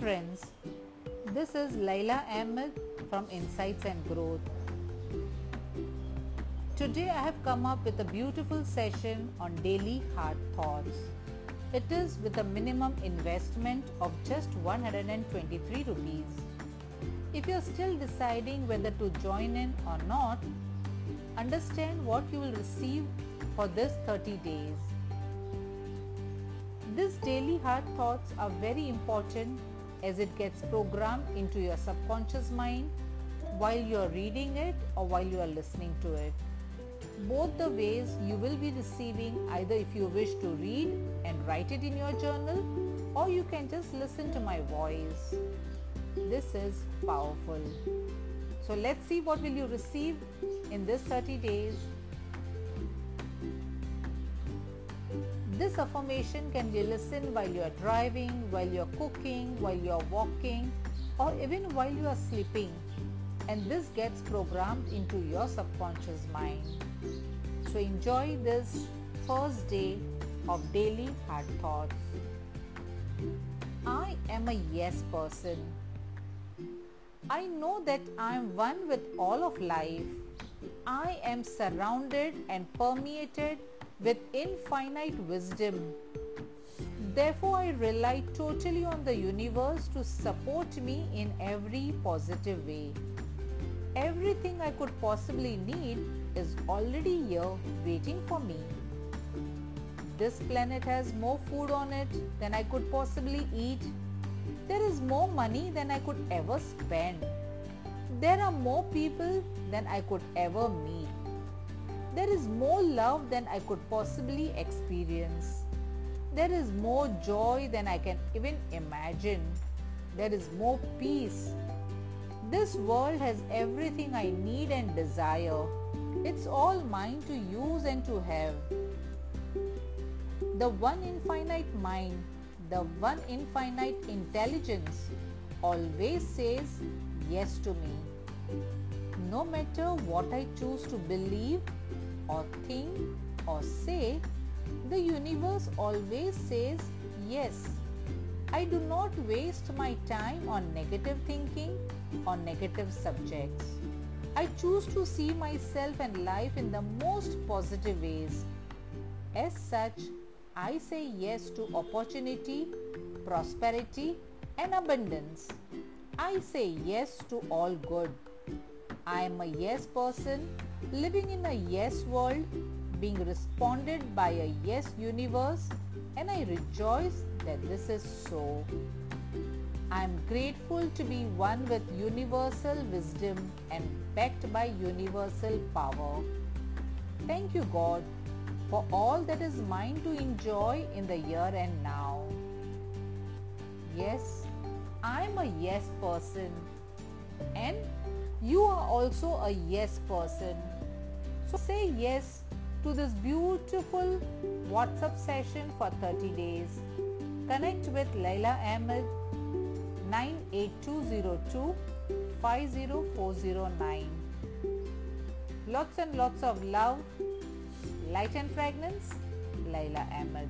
friends, this is Laila Ahmed from Insights and Growth. Today I have come up with a beautiful session on daily heart thoughts. It is with a minimum investment of just 123 rupees. If you are still deciding whether to join in or not, understand what you will receive for this 30 days. These daily heart thoughts are very important as it gets programmed into your subconscious mind while you are reading it or while you are listening to it. Both the ways you will be receiving either if you wish to read and write it in your journal or you can just listen to my voice. This is powerful. So let's see what will you receive in this 30 days. This affirmation can be listened while you are driving, while you are cooking, while you are walking or even while you are sleeping and this gets programmed into your subconscious mind. So enjoy this first day of daily heart thoughts. I am a yes person. I know that I am one with all of life. I am surrounded and permeated with infinite wisdom. Therefore, I rely totally on the universe to support me in every positive way. Everything I could possibly need is already here waiting for me. This planet has more food on it than I could possibly eat. There is more money than I could ever spend. There are more people than I could ever meet. There is more love than I could possibly experience. There is more joy than I can even imagine. There is more peace this world has everything I need and desire. It's all mine to use and to have. The one infinite mind, the one infinite intelligence always says yes to me. No matter what I choose to believe or think or say, the universe always says yes. I do not waste my time on negative thinking or negative subjects. I choose to see myself and life in the most positive ways. As such, I say yes to opportunity, prosperity, and abundance. I say yes to all good. I am a yes person living in a yes world, being responded by a yes universe, and I rejoice that this is so. I am grateful to be one with universal wisdom and backed by universal power. Thank you, God, for all that is mine to enjoy in the here and now. Yes, I am a yes person, also a yes person. So say yes to this beautiful WhatsApp session for 30 days. Connect with Laila Ahmed 98202 50409. Lots and lots of love, light and fragrance, Laila Ahmed.